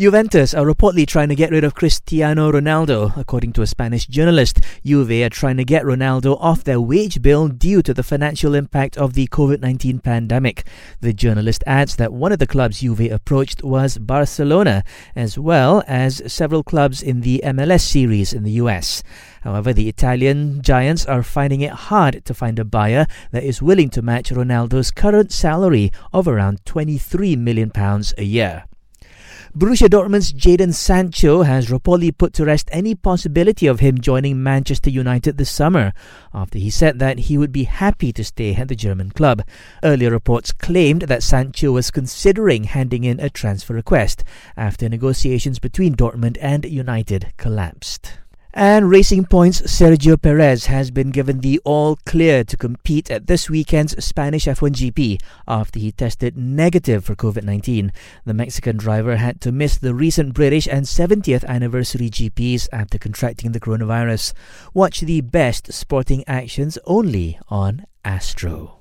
Juventus are reportedly trying to get rid of Cristiano Ronaldo. According to a Spanish journalist, Juve are trying to get Ronaldo off their wage bill due to the financial impact of the COVID 19 pandemic. The journalist adds that one of the clubs Juve approached was Barcelona, as well as several clubs in the MLS series in the US. However, the Italian giants are finding it hard to find a buyer that is willing to match Ronaldo's current salary of around £23 million a year. Borussia Dortmund's Jadon Sancho has reportedly put to rest any possibility of him joining Manchester United this summer, after he said that he would be happy to stay at the German club. Earlier reports claimed that Sancho was considering handing in a transfer request after negotiations between Dortmund and United collapsed. And Racing Point's Sergio Perez has been given the all clear to compete at this weekend's Spanish F1 GP after he tested negative for COVID 19. The Mexican driver had to miss the recent British and 70th anniversary GPs after contracting the coronavirus. Watch the best sporting actions only on Astro.